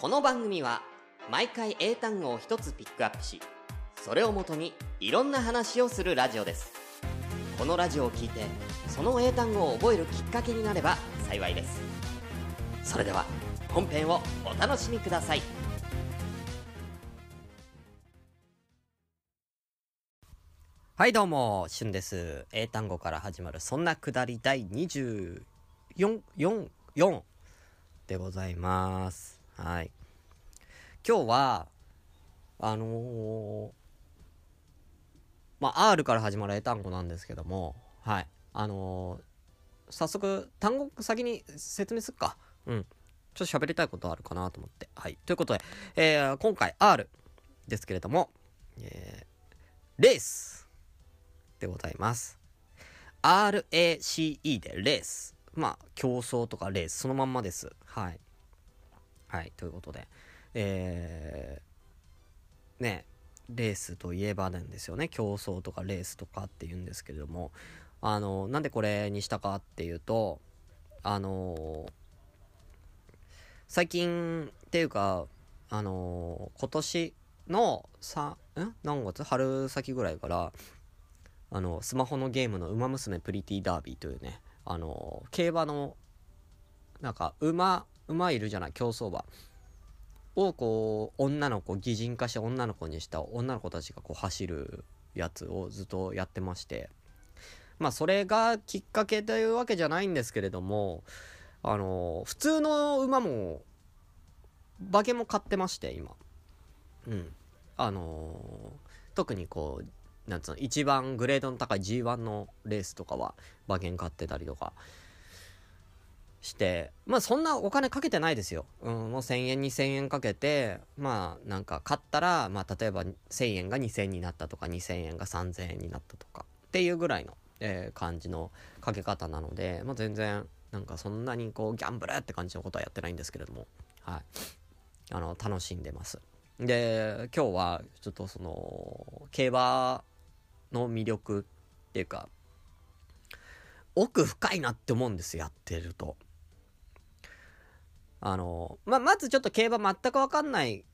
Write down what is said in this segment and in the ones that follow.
この番組は毎回英単語を一つピックアップしそれをもとにいろんな話をするラジオですこのラジオを聞いてその英単語を覚えるきっかけになれば幸いですそれでは本編をお楽しみくださいはいどうも、しゅんです。英単語から始まるそんなくだり第24、4、4でございます。はい。今日は、あのーまあ、R から始まる英単語なんですけども、はい。あのー早速、単語先に説明するか。うん。ちょっと喋りたいことあるかなと思って。はい。ということで、えー今回 R ですけれども、えーレースでございます。RACE でレース。まあ、競争とかレース、そのまんまです。はい。はい、ということで。えー、ね、レースといえばなんですよね。競争とかレースとかって言うんですけれども、あの、なんでこれにしたかっていうと、あの、最近っていうか、あの、今年のさ、ん何月？春先ぐらいから、あの、スマホのゲームの馬娘プリティダービーというね、あの、競馬の、なんか、馬、馬いるじゃない、競走馬。をこう、女の子、擬人化して女の子にした女の子たちがこう走るやつをずっとやってまして。まあ、それがきっかけというわけじゃないんですけれども、あの、普通の馬も、馬券も買ってまして、今。うん。あの特にこう、なんつうの、一番グレードの高い G1 のレースとかは馬券買ってたりとかして、まあそんなお金かけてないですよ。うん、もう1000円2000円かけて、まあなんか買ったら、まあ例えば1000円が2000円になったとか2000円が3000円になったとかっていうぐらいの、えー感じのかけ方なので、まあ全然なんかそんなにこうギャンブルって感じのことはやってないんですけれども、はい。あの、楽しんでます。で、今日はちょっとその、競馬の魅力っていうか、奥深いなって思うんですやってると。あの、まあ、まずちょっと競馬全くわかんない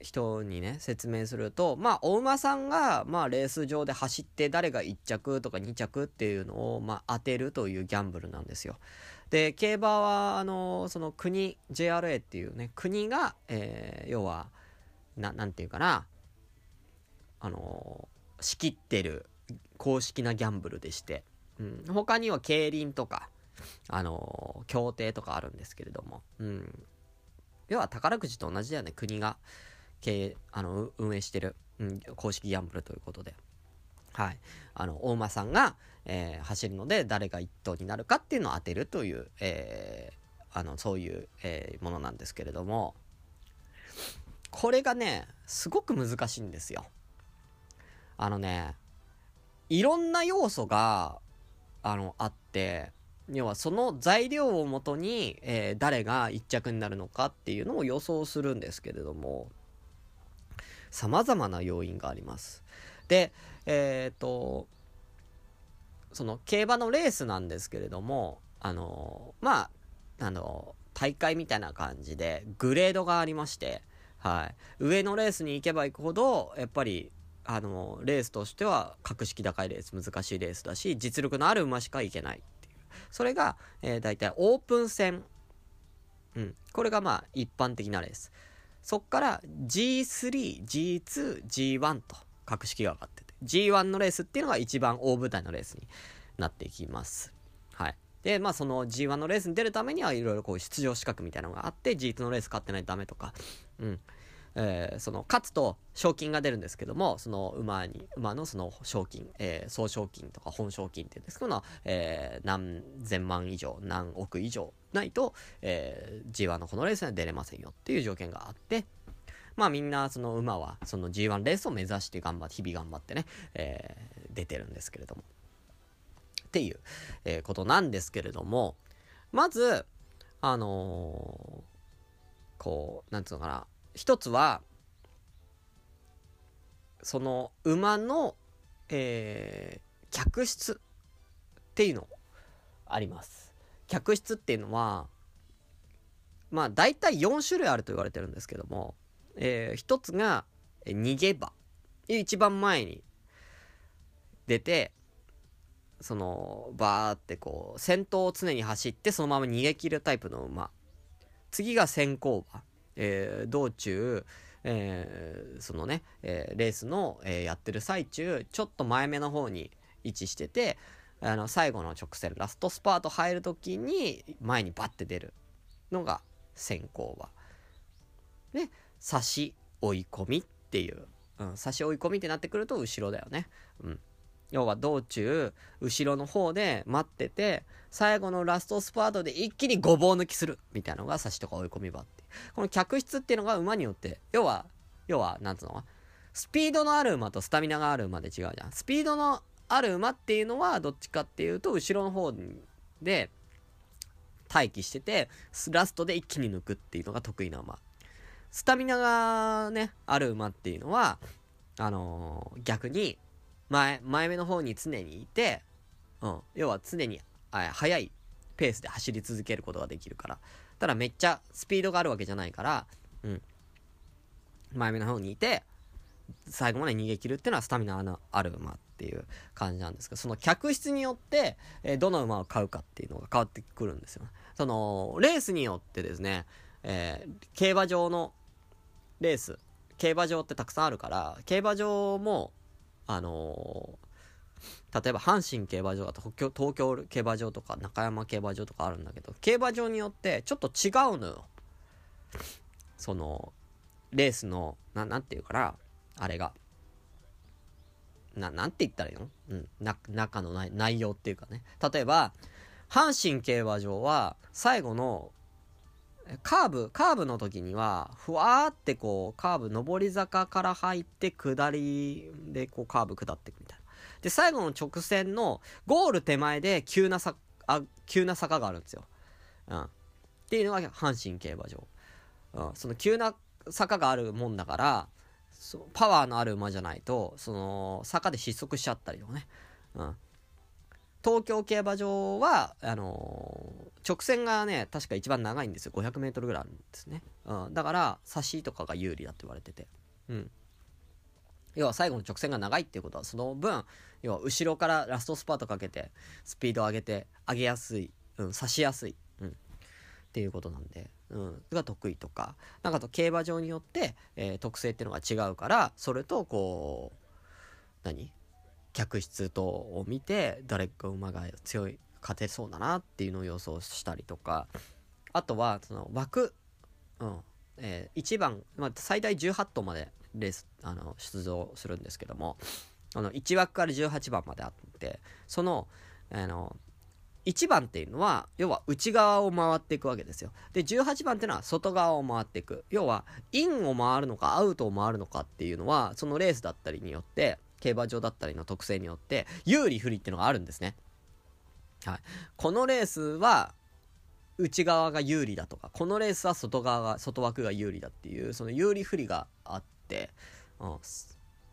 人にね、説明すると、まあ、お馬さんが、まあ、レース場で走って誰が1着とか2着っていうのを、まあ、当てるというギャンブルなんですよ。で、競馬は、あの、その国、JRA っていうね、国が、えー、要は、な、なんていうかな、あの、仕切ってる公式なギャンブルでして、うん、他には競輪とか、あの、協定とかあるんですけれども、うん。要は宝くじと同じだよね、国が経営、あの、運営してる、うん、公式ギャンブルということで。はい。あの、大馬さんが、えー走るので、誰が一等になるかっていうのを当てるという、えーあの、そういう、えーものなんですけれども、これがね、すごく難しいんですよ。あのね、いろんな要素が、あの、あって、要はその材料をもとに、えー誰が一着になるのかっていうのを予想するんですけれども、様々な要因があります。で、えっ、と、その競馬のレースなんですけれども、あの、まあ、あの、大会みたいな感じで、グレードがありまして、はい。上のレースに行けば行くほど、やっぱり、あの、レースとしては、格式高いレース、難しいレースだし、実力のある馬しか行けない。それが、えー、大体オープン戦。うん。これがまあ、一般的なレース。そっから G3、G2、G1 と格式が上がってて。G1 のレースっていうのが一番大舞台のレースになっていきます。はい。で、まあその G1 のレースに出るためにはいろいろこう出場資格みたいなのがあって、G2 のレース勝ってないとダメとか、うん。えーその、勝つと賞金が出るんですけども、その馬に、馬のその賞金、えー総賞金とか本賞金って言うんですけど、えー何千万以上、何億以上ないと、えー G1 のこのレースには出れませんよっていう条件があって、まあみんなその馬はその G1 レースを目指して頑張って、日々頑張ってね、えー出てるんですけれども。っていう、えーことなんですけれども、まず、あのーこう、なんつうのかな、一つは、その馬の、えー客室っていうのあります。客室っていうのは、まあ大体4種類あると言われてるんですけども、えー、一つが、逃げ場。一番前に出て、その、バーってこう、先頭を常に走ってそのまま逃げ切るタイプの馬。次が先行馬。えー、道中、えー、そのね、えー、レースの、えやってる最中、ちょっと前目の方に位置してて、あの、最後の直線、ラストスパート入るときに、前にバッて出るのが先行馬。で、差し追い込みっていう、うん、差し追い込みってなってくると後ろだよね。うん。要は道中、後ろの方で待ってて、最後のラストスパートで一気にごぼう抜きするみたいなのが差しとか追い込み場って。この客室っていうのが馬によって、要は、要は、なんつうのスピードのある馬とスタミナがある馬で違うじゃん。スピードのある馬っていうのはどっちかっていうと、後ろの方で待機してて、ラストで一気に抜くっていうのが得意な馬。スタミナがね、ある馬っていうのは、あのー、逆に、前、前目の方に常にいて、うん、要は常に、速いペースで走り続けることができるから。ただめっちゃスピードがあるわけじゃないから、うん。前目の方にいて、最後まで逃げ切るっていうのはスタミナのある馬っていう感じなんですけど、その客室によって、えー、どの馬を買うかっていうのが変わってくるんですよ。その、レースによってですね、えー、競馬場のレース、競馬場ってたくさんあるから、競馬場も、あのー、例えば阪神競馬場だと東京競馬場とか中山競馬場とかあるんだけど、競馬場によってちょっと違うのよ。その、レースの、な、なんていうかな、あれが。な、なんて言ったらいいの？うん。な、中の内容っていうかね。例えば、阪神競馬場は、最後のカーブ、カーブの時には、ふわーってこう、カーブ、上り坂から入って、下りでこう、カーブ下っていくみたいな。で、最後の直線の、ゴール手前で急なさ、あ、急な坂があるんですよ。うん。っていうのが阪神競馬場。うん。その急な坂があるもんだから、パワーのある馬じゃないと、その、坂で失速しちゃったりとかね。うん。東京競馬場は、あのー、直線がね、確か一番長いんですよ。500メートルぐらいあるんですね。うん。だから、差しとかが有利だって言われてて。うん。要は最後の直線が長いっていうことは、その分、要は後ろからラストスパートかけて、スピード上げて、上げやすい、うん、差しやすい、うん。っていうことなんで、うん、が得意とか、なんかと競馬場によって、えー、特性っていうのが違うから、それと、こう、何？客室とを見て誰か馬が強い勝てそうだなっていうのを予想したりとか。あとはその枠、うん。えー、1番、まあ、最大18頭までレースあの出場するんですけども。あの1枠から18番まであってそのあの1番っていうのは要は内側を回っていくわけですよ。で18番っていうのは外側を回っていく。要はインを回るのかアウトを回るのかっていうのはそのレースだったりによって競馬場だったりの特性によって有利不利っていうのがあるんですね。はい。このレースは内側が有利だとか、このレースは外側が、外枠が有利だっていう、その有利不利があって、うん。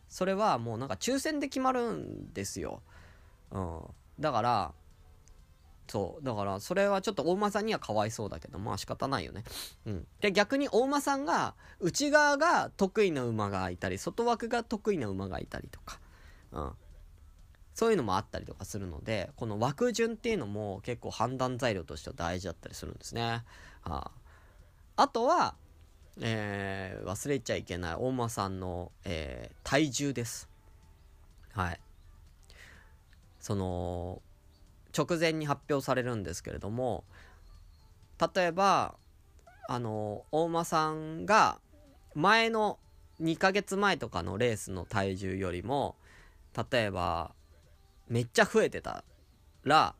それはもうなんか抽選で決まるんですよ。うん。だから、そう。だから、それはちょっと大馬さんにはかわいそうだけど、まあ仕方ないよね。うん。で、逆に大馬さんが、内側が得意な馬がいたり、外枠が得意な馬がいたりとか、うん。そういうのもあったりとかするので、この枠順っていうのも結構判断材料としては大事だったりするんですね。はあ、あとは、えー、忘れちゃいけない大間さんの、えー、体重です。はい。その、直前に発表されるんですけれども、例えば、あの、大間さんが前の2ヶ月前とかのレースの体重よりも、例えば、めっちゃ増えてたら、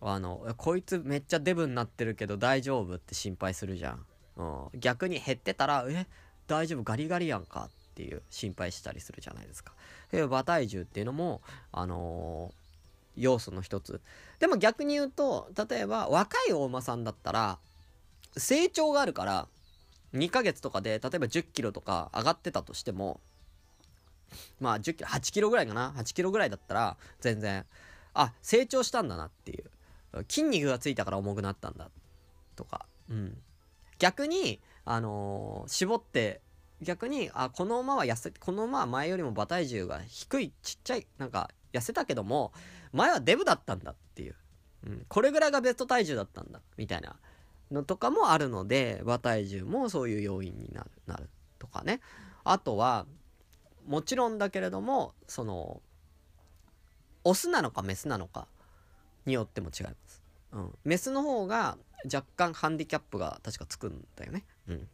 あの、こいつめっちゃデブになってるけど大丈夫って心配するじゃん。うん、逆に減ってたら、え、大丈夫ガリガリやんかっていう心配したりするじゃないですか。で、馬体重っていうのも、あのー要素の一つ。でも逆に言うと、例えば若い大馬さんだったら、成長があるから、2ヶ月とかで、例えば10キロとか上がってたとしても、まあ10キロ、8キロぐらいかな ?8 キロぐらいだったら、全然、あ、成長したんだなっていう。筋肉がついたから重くなったんだ。とか、うん。逆に、あのー、絞って、逆に、あ、この馬は痩せ、この馬は前よりも馬体重が低い、ちっちゃい、なんか、痩せたけども、前はデブだったんだっていう。うん、これぐらいがベスト体重だったんだ、みたいなのとかもあるので、馬体重もそういう要因になる、なるとかね。あとは、もちろんだけれども、その、オスなのかメスなのかによっても違います。うん。メスの方が若干ハンディキャップが確かつくんだよね。うん。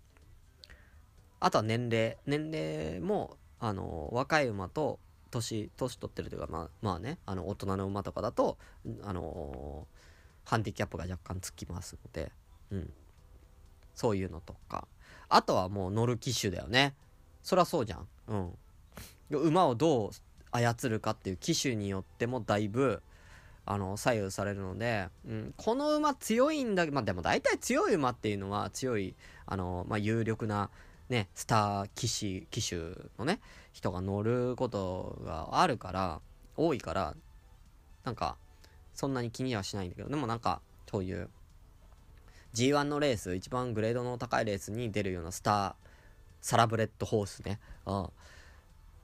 あとは年齢。年齢も、あの、若い馬と年、年取ってるというか、まあ、まあね、あの、大人の馬とかだと、あのハンディキャップが若干つきますので、うん。そういうのとか。あとはもう乗る機種だよね。そりゃそうじゃん。うん。馬をどう操るかっていう機種によってもだいぶ、あの、左右されるので、うん、この馬強いんだけど、まあでも大体強い馬っていうのは強い、あの、まあ有力な、ね、スター騎士、騎手のね、人が乗ることがあるから、多いから、なんか、そんなに気にはしないんだけど、でもなんか、そういう、G1 のレース、一番グレードの高いレースに出るようなスター、サラブレッドホースね、うん、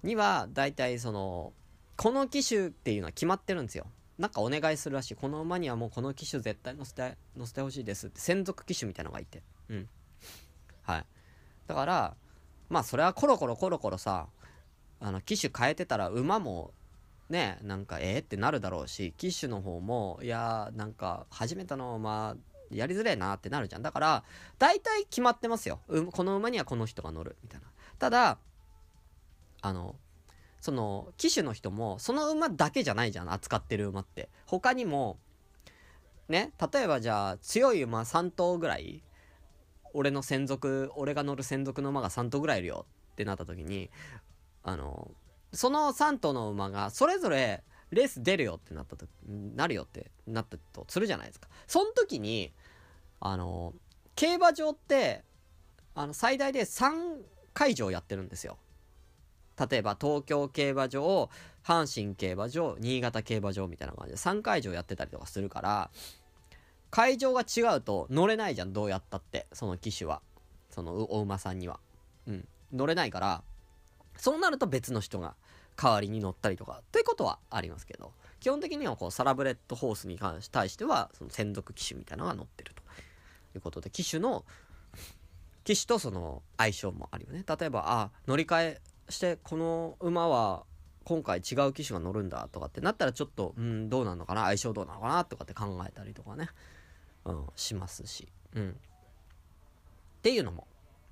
には、大体その、この機種っていうのは決まってるんですよ。なんかお願いするらしい。この馬にはもうこの機種絶対乗せて、乗せてほしいですって、専属機種みたいなのがいて。うん。はい。だから、まあそれはコロコロコロコロさ、あの、機種変えてたら馬も、ね、なんかええ？ってなるだろうし、機種の方も、いやなんか、初めての馬、やりづれえなってなるじゃん。だから、大体決まってますよ。この馬にはこの人が乗る、みたいな。ただ、あの、その、騎手の人も、その馬だけじゃないじゃん、扱ってる馬って。他にも、ね、例えばじゃあ、強い馬3頭ぐらい、俺の専属、俺が乗る専属の馬が3頭ぐらいいるよってなった時に、あの、その3頭の馬が、それぞれ、レース出るよってなったと、なるよってなったとするじゃないですか。その時に、あの、競馬場って、あの、最大で3会場やってるんですよ。例えば東京競馬場、阪神競馬場、新潟競馬場みたいな感じで3会場やってたりとかするから、会場が違うと乗れないじゃん、どうやったって。その機種は。そのお馬さんには。うん。乗れないから、そうなると別の人が代わりに乗ったりとか、ということはありますけど、基本的にはこう、サラブレッドホースに関し対しては、その専属機種みたいなのが乗ってるということで、機種の、機種とその相性もあるよね。例えば、あ、乗り換えしてこの馬は今回違う機種が乗るんだとかってなったらちょっと、うん、どうなのかな相性どうなのかなとかって考えたりとかね、うん、しますし、うん。っていうのも、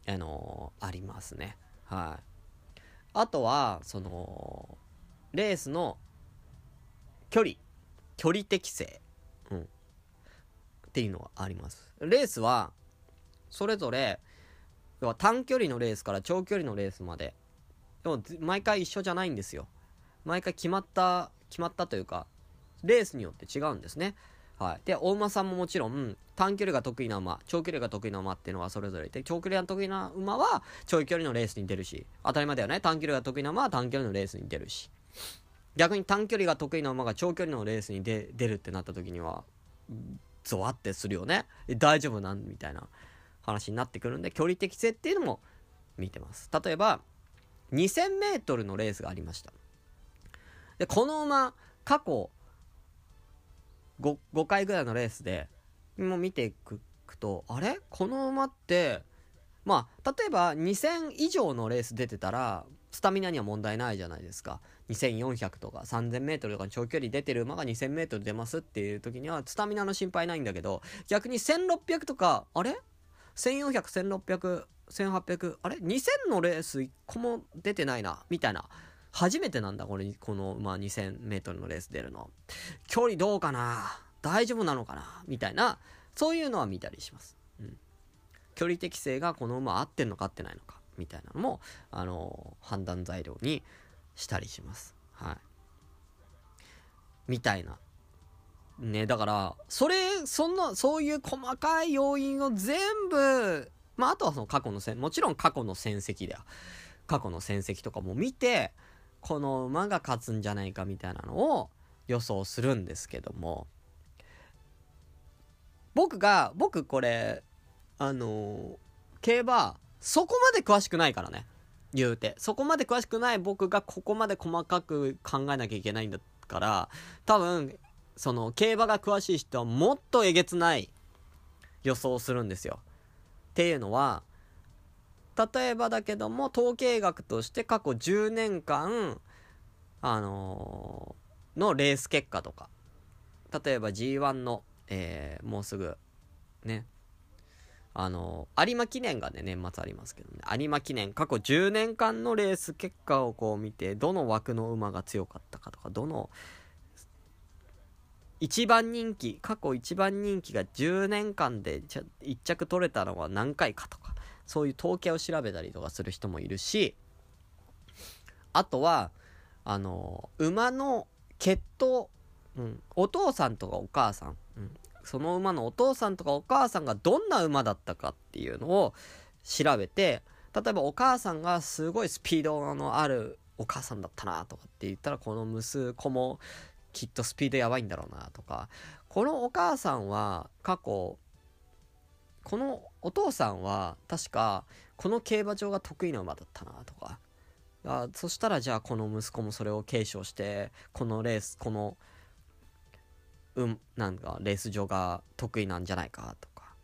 あのー、ありますね。はい。あとは、その、レースの距離、距離適正、うん。っていうのがあります。レースは、それぞれ、要は短距離のレースから長距離のレースまで、でも、毎回一緒じゃないんですよ。毎回決まった、決まったというか、レースによって違うんですね。はい。で、お馬さんももちろん、短距離が得意な馬、長距離が得意な馬っていうのがそれぞれいて、長距離が得意な馬は、長距離のレースに出るし、当たり前だよね。短距離が得意な馬は短距離のレースに出るし。逆に短距離が得意な馬が長距離のレースに出るってなった時には、ゾワってするよね。大丈夫なんみたいな話になってくるんで、距離適性っていうのも見てます。例えば、2000メートルのレースがありました。で、この馬、過去5、5回ぐらいのレースで、もう見ていくと、あれ？この馬って、まあ、例えば2000以上のレース出てたら、スタミナには問題ないじゃないですか。2400とか3000メートルとか長距離出てる馬が2000メートル出ますっていう時には、スタミナの心配ないんだけど、逆に1600とか、あれ ?1400、1600、1800、あれ ?2000 のレース1個も出てないな、みたいな。初めてなんだ、これ、この、まあ、2000メートルのレース出るの。距離どうかな？大丈夫なのかな？みたいな、そういうのは見たりします。うん。距離適性がこの馬合ってんのか合ってないのか、みたいなのも、あのー、判断材料にしたりします。はい。みたいな。ね、だから、それ、そんな、そういう細かい要因を全部まあ、あとはその過去の戦、もちろん過去の戦績だよ。過去の戦績とかも見て、この馬が勝つんじゃないかみたいなのを予想するんですけども、僕が、僕これ、あの、競馬、そこまで詳しくないからね。言うて。そこまで詳しくない僕がここまで細かく考えなきゃいけないんだから、多分、その、競馬が詳しい人はもっとえげつない予想をするんですよ。っていうのは、例えばだけども、統計学として過去10年間、あのー、のレース結果とか、例えば G1 の、えー、もうすぐ、ね、あのー、有馬記念がね、年末ありますけどね、有馬記念、過去10年間のレース結果をこう見て、どの枠の馬が強かったかとか、どの、一番人気、過去一番人気が10年間で1着取れたのは何回かとか、そういう統計を調べたりとかする人もいるし、あとは、あの、馬の血統、うん、お父さんとかお母さん、うん、その馬のお父さんとかお母さんがどんな馬だったかっていうのを調べて、例えばお母さんがすごいスピードのあるお母さんだったなとかって言ったら、この息子もきっとスピードやばいんだろうなとか、このお母さんは過去このお父さんは確かこの競馬場が得意な馬だったなとか。あそしたらじゃあこの息子もそれを継承してこのレースこのうんなんかレース場が得意なんじゃないかとか。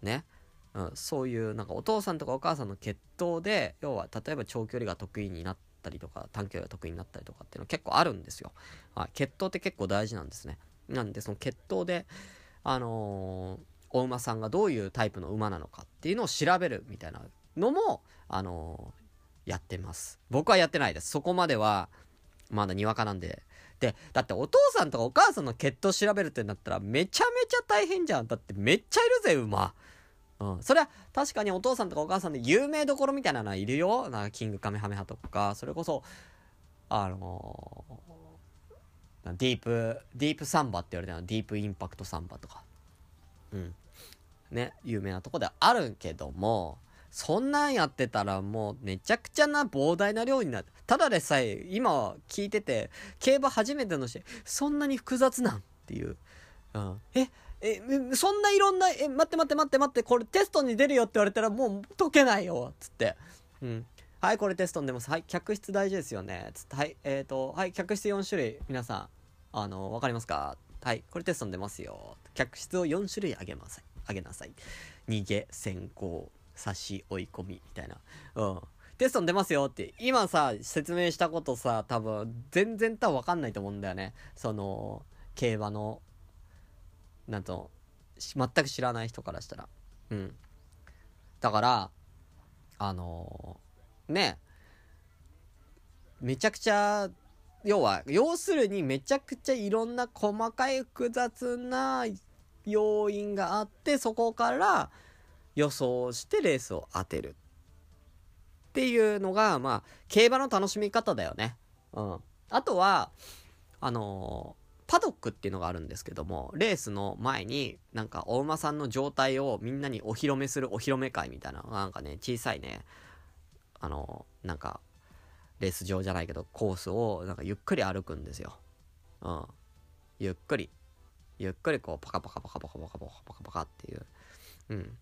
ね、うん、そういうなんかお父さんとかお母さんの血統で要は例えば長距離が得意になったりとか短距離が得意になったりとかっていうの結構あるんですよ、はい、血統って結構大事なんですね。なんでその血統であのーお馬さんがどういうタイプの馬なのかっていうのを調べるみたいなのも、あのー、やってます。僕はやってないです。そこまでは、まだにわかなんで。で、だってお父さんとかお母さんの血統調べるってなったらめちゃめちゃ大変じゃん。だってめっちゃいるぜ、馬。うん。それは確かにお父さんとかお母さんで有名どころみたいなのはいるよ。なんかキングカメハメハとか、それこそ、あのー、ディープ、ディープサンバって言われたのディープインパクトサンバとか。うん。ね、有名なとこではあるけども、そんなんやってたらもうめちゃくちゃな膨大な量になる。ただでさえ今聞いてて、競馬初めての人、そんなに複雑なんっていう。うん。え、え、そんないろんな、え、待って待って待って待って、これテストに出るよって言われたらもう解けないよつって。うん。はい、これテストに出ます。はい、客室大事ですよね。つって、はい、えっ、ー、と、はい、客室4種類、皆さん、あの、わかりますか？はい、これテストに出ますよ。客室を4種類あげます。あげなさい。逃げ、先行、差し、追い込み、みたいな。うん。テストに出ますよって、今さ、説明したことさ、多分、全然多分わかんないと思うんだよね。その、競馬の、なんと、全く知らない人からしたら。うん。だから、あのー、ね、めちゃくちゃ、要は、要するにめちゃくちゃいろんな細かい複雑な要因があって、そこから予想してレースを当てる。っていうのが、まあ、競馬の楽しみ方だよね。うん。あとは、あのー、パドックっていうのがあるんですけども、レースの前に、なんか、お馬さんの状態をみんなにお披露目するお披露目会みたいな、なんかね、小さいね、あのー、なんか、レース場じゃないけど、コースを、なんかゆっくり歩くんですよ。うん。ゆっくり。ゆっくりこうパカパカパカパカパカパカパカパカっていう、うん。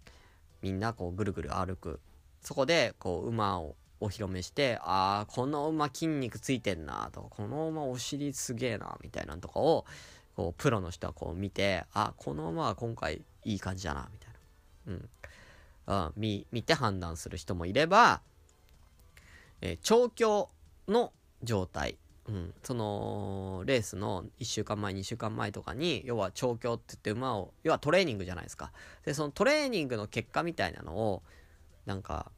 みんなこうぐるぐる歩く。そこでこう馬をお披露目して、ああ、この馬筋肉ついてんなとか、この馬お尻すげえなみたいなのとかを、こうプロの人はこう見て、あ、この馬は今回いい感じだなみたいな。うん。うん、見、見て判断する人もいれば、えー、調教の状態。うん、そのレースの1週間前2週間前とかに要は調教って言って馬を要はトレーニングじゃないですか。でそのトレーニングの結果みたいなのをなんか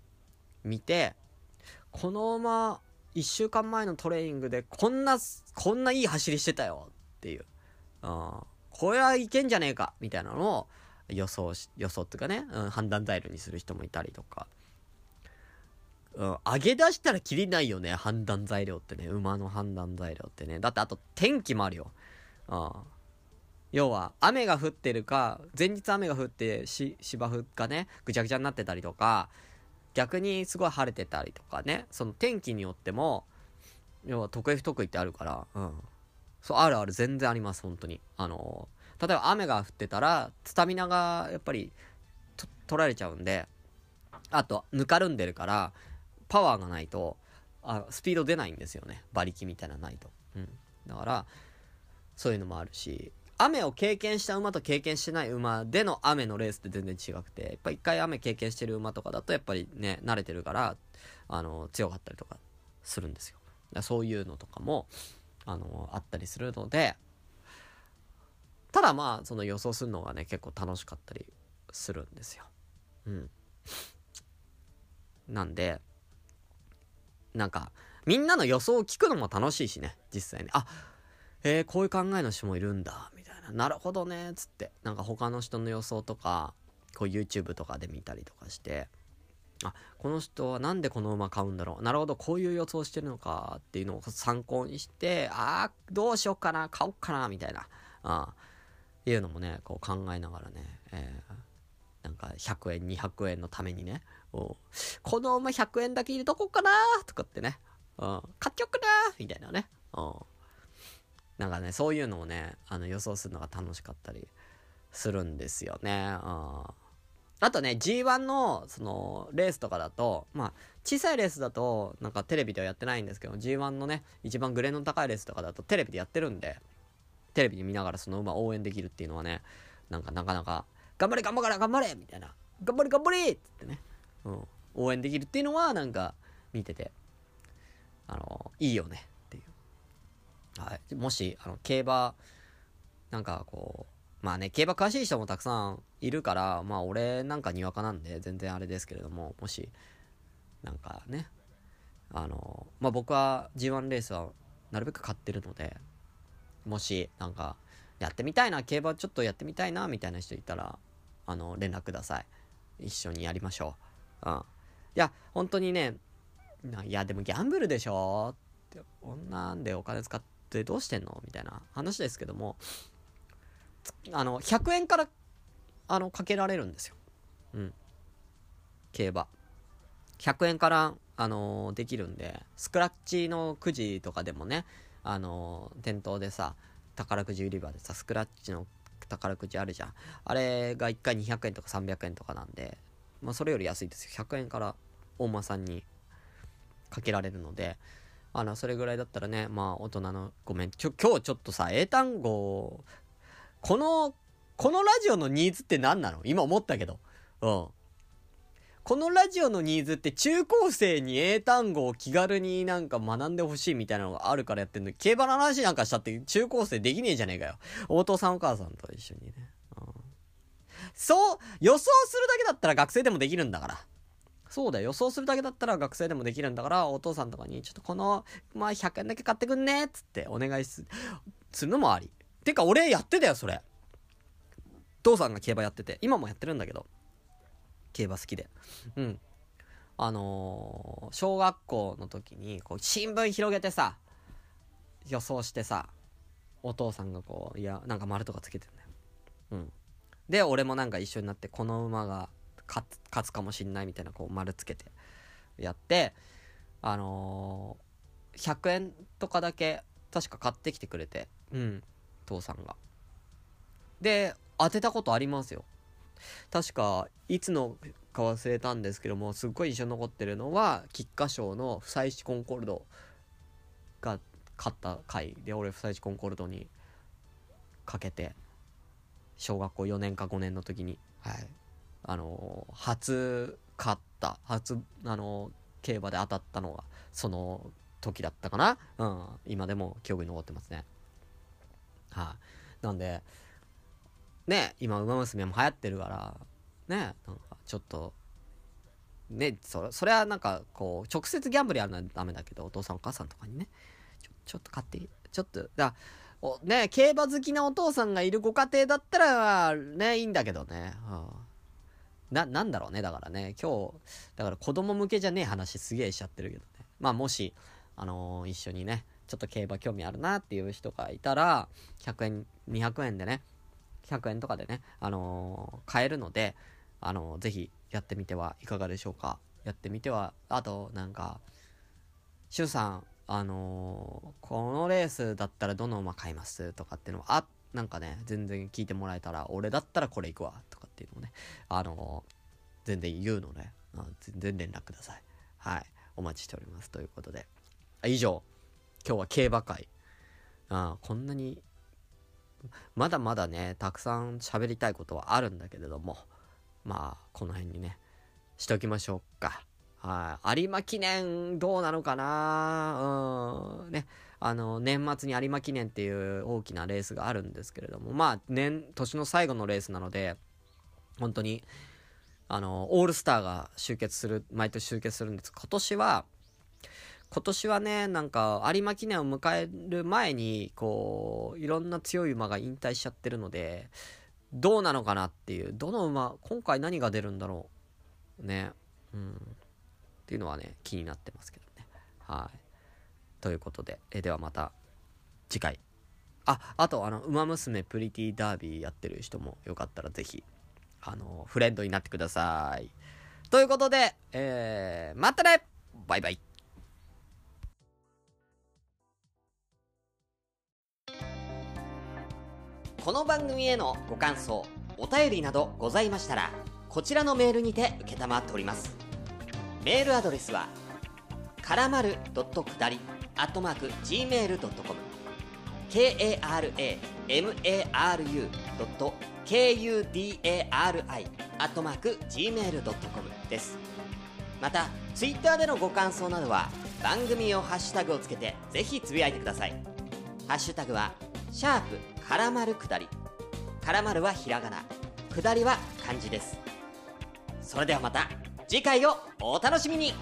見てこの馬1週間前のトレーニングでこんなこんないい走りしてたよっていう、うん、これはいけんじゃねえかみたいなのを予想し予想っていうかね、うん、判断材料にする人もいたりとか。うん、上げ出したらきりないよね、判断材料ってね。馬の判断材料ってね。だってあと天気もあるよ。うん。要は、雨が降ってるか、前日雨が降ってし、芝生がね、ぐちゃぐちゃになってたりとか、逆にすごい晴れてたりとかね、その天気によっても、要は得意不得意ってあるから、うん。そう、あるある、全然あります、本当に。あの、例えば雨が降ってたら、スタミナがやっぱり、取られちゃうんで、あと、ぬかるんでるから、パワーがないと、あスピード出ないんですよね。馬力みたいなないと。うん。だから、そういうのもあるし、雨を経験した馬と経験してない馬での雨のレースって全然違くて、やっぱ一回雨経験してる馬とかだとやっぱりね、慣れてるから、あの、強かったりとかするんですよ。だそういうのとかも、あの、あったりするので、ただまあ、その予想するのがね、結構楽しかったりするんですよ。うん。なんで、なんか、みんなの予想を聞くのも楽しいしね、実際に。あ、えー、こういう考えの人もいるんだ、みたいな。なるほどね、つって。なんか他の人の予想とか、こう YouTube とかで見たりとかして、あ、この人はなんでこの馬買うんだろう。なるほど、こういう予想してるのかっていうのを参考にして、ああ、どうしようかな、買おうかな、みたいな。あいうのもね、こう考えながらね、えー、なんか100円、200円のためにね、この馬100円だけ入れとこうかな？とかってね、うん、買っておくな？みたいなね、うん。なんかね、そういうのをね、あの予想するのが楽しかったりするんですよね。うん。あとね、G1 の、その、レースとかだと、まあ、小さいレースだと、なんかテレビではやってないんですけど、G1 のね、一番グレーの高いレースとかだとテレビでやってるんで、テレビで見ながらその馬応援できるっていうのはね、なんかなかなか、頑張れ頑張れ頑張れみたいな、頑張れ頑張れっつってね、うん、応援できるっていうのは、なんか、見てて、あの、いいよね。っていう。はい。もし、あの、競馬、なんかこう、まあね、競馬詳しい人もたくさんいるから、まあ俺なんかにわかなんで全然あれですけれども、もし、なんかね、あの、まあ僕は G1 レースはなるべく買ってるので、もし、なんか、やってみたいな、競馬ちょっとやってみたいな、みたいな人いたら、あの、連絡ください。一緒にやりましょう。うん。いや、本当にね、いや、でもギャンブルでしょって、女でお金使ってどうしてんの？みたいな話ですけども、あの、100円から、あの、かけられるんですよ。うん。競馬。100円から、あの、できるんで、スクラッチのくじとかでもね、あの、店頭でさ、宝くじ売り場でさ、スクラッチの宝くじあるじゃん。あれが1回200円とか300円とかなんで、まあそれより安いですよ。100円から大間さんにかけられるので、あの、それぐらいだったらね、まあ大人の、ごめん、ちょ、今日ちょっとさ、英単語、この、このラジオのニーズって何なの？今思ったけど。うん。このラジオのニーズって中高生に英単語を気軽になんか学んでほしいみたいなのがあるからやってんの競馬の話なんかしたって中高生できねえじゃねえかよ。お父さんお母さんと一緒にね。うん、そう、予想するだけだったら学生でもできるんだから。そうだよ。予想するだけだったら学生でもできるんだから、お父さんとかに、ちょっとこの、まあ、100円だけ買ってくんねっつってお願いす、するのもあり。てか、俺やってたよ、それ。父さんが競馬やってて。今もやってるんだけど。競馬好きで。うん。あのー、小学校の時に、こう、新聞広げてさ、予想してさ、お父さんがこう、いや、なんか丸とかつけてんだよ。うん。で、俺もなんか一緒になって、この馬が勝つ、勝つかもしんないみたいな、こう、丸つけて、やって、あのー、100円とかだけ、確か買ってきてくれて、うん、父さんが。で、当てたことありますよ。確か、いつのか忘れたんですけども、すっごい印象に残ってるのは、菊花賞の不採地コンコルドが勝った回で、俺不採地コンコルドにかけて、小学校4年か5年の時に、はい。あの、初勝った、初、あの、競馬で当たったのが、その時だったかなうん。今でも記憶に残ってますね。はい、あ、なんで、ね、今、馬娘も流行ってるから、ね、なんか、ちょっと、ね、そ、それはなんか、こう、直接ギャンブルやるのはダメだけど、お父さんお母さんとかにね、ちょ、ちょっと買って、ちょっと、だお、ね、競馬好きなお父さんがいるご家庭だったら、ね、いいんだけどね、はあ、な、なんだろうね、だからね、今日、だから子供向けじゃねえ話すげえしちゃってるけどね。まあ、もし、あのー、一緒にね、ちょっと競馬興味あるなっていう人がいたら、100円、200円でね、100円とかでね、あのー、買えるので、あのー、ぜひやってみてはいかがでしょうか。やってみては、あと、なんか、しゅんさん、あのー、このレースだったらどの馬買います？とかっていうのは、あ、なんかね、全然聞いてもらえたら、俺だったらこれ行くわ、とかっていうのをね、あの全然言うので、あ全然連絡ください。はい。お待ちしております。ということで。以上、今日は競馬会。あこんなに、まだまだね、たくさん喋りたいことはあるんだけれども、まあ、この辺にね、しておきましょうか。はい。有馬記念、どうなのかな？うん。ね。あの、年末に有馬記念っていう大きなレースがあるんですけれども、まあ、年、年の最後のレースなので、本当に、あの、オールスターが集結する、毎年集結するんです。今年は、今年はね、なんか、有馬記念を迎える前に、こう、いろんな強い馬が引退しちゃってるので、どうなのかなっていう、どの馬、今回何が出るんだろう。ね。うん。っていうのはね、気になってますけどね。はい。ということで、えではまた次回。あ、あと、あの、ウマ娘プリティダービーやってる人もよかったらぜひ、あの、フレンドになってください。ということで、えー、またねバイバイこの番組へのご感想、お便りなどございましたら、こちらのメールにて承っております。メールアドレスは、からまるくだり、アットマーク、gmail.com、k-a-r-a-m-a-r-u.kudari、アットマーク、gmail.com です。また、ツイッターでのご感想などは、番組をハッシュタグをつけて、ぜひつぶやいてください。ハッシュタグは、シャープ、絡まる下り。絡まるはひらがな、下りは漢字です。それではまた、次回をお楽しみに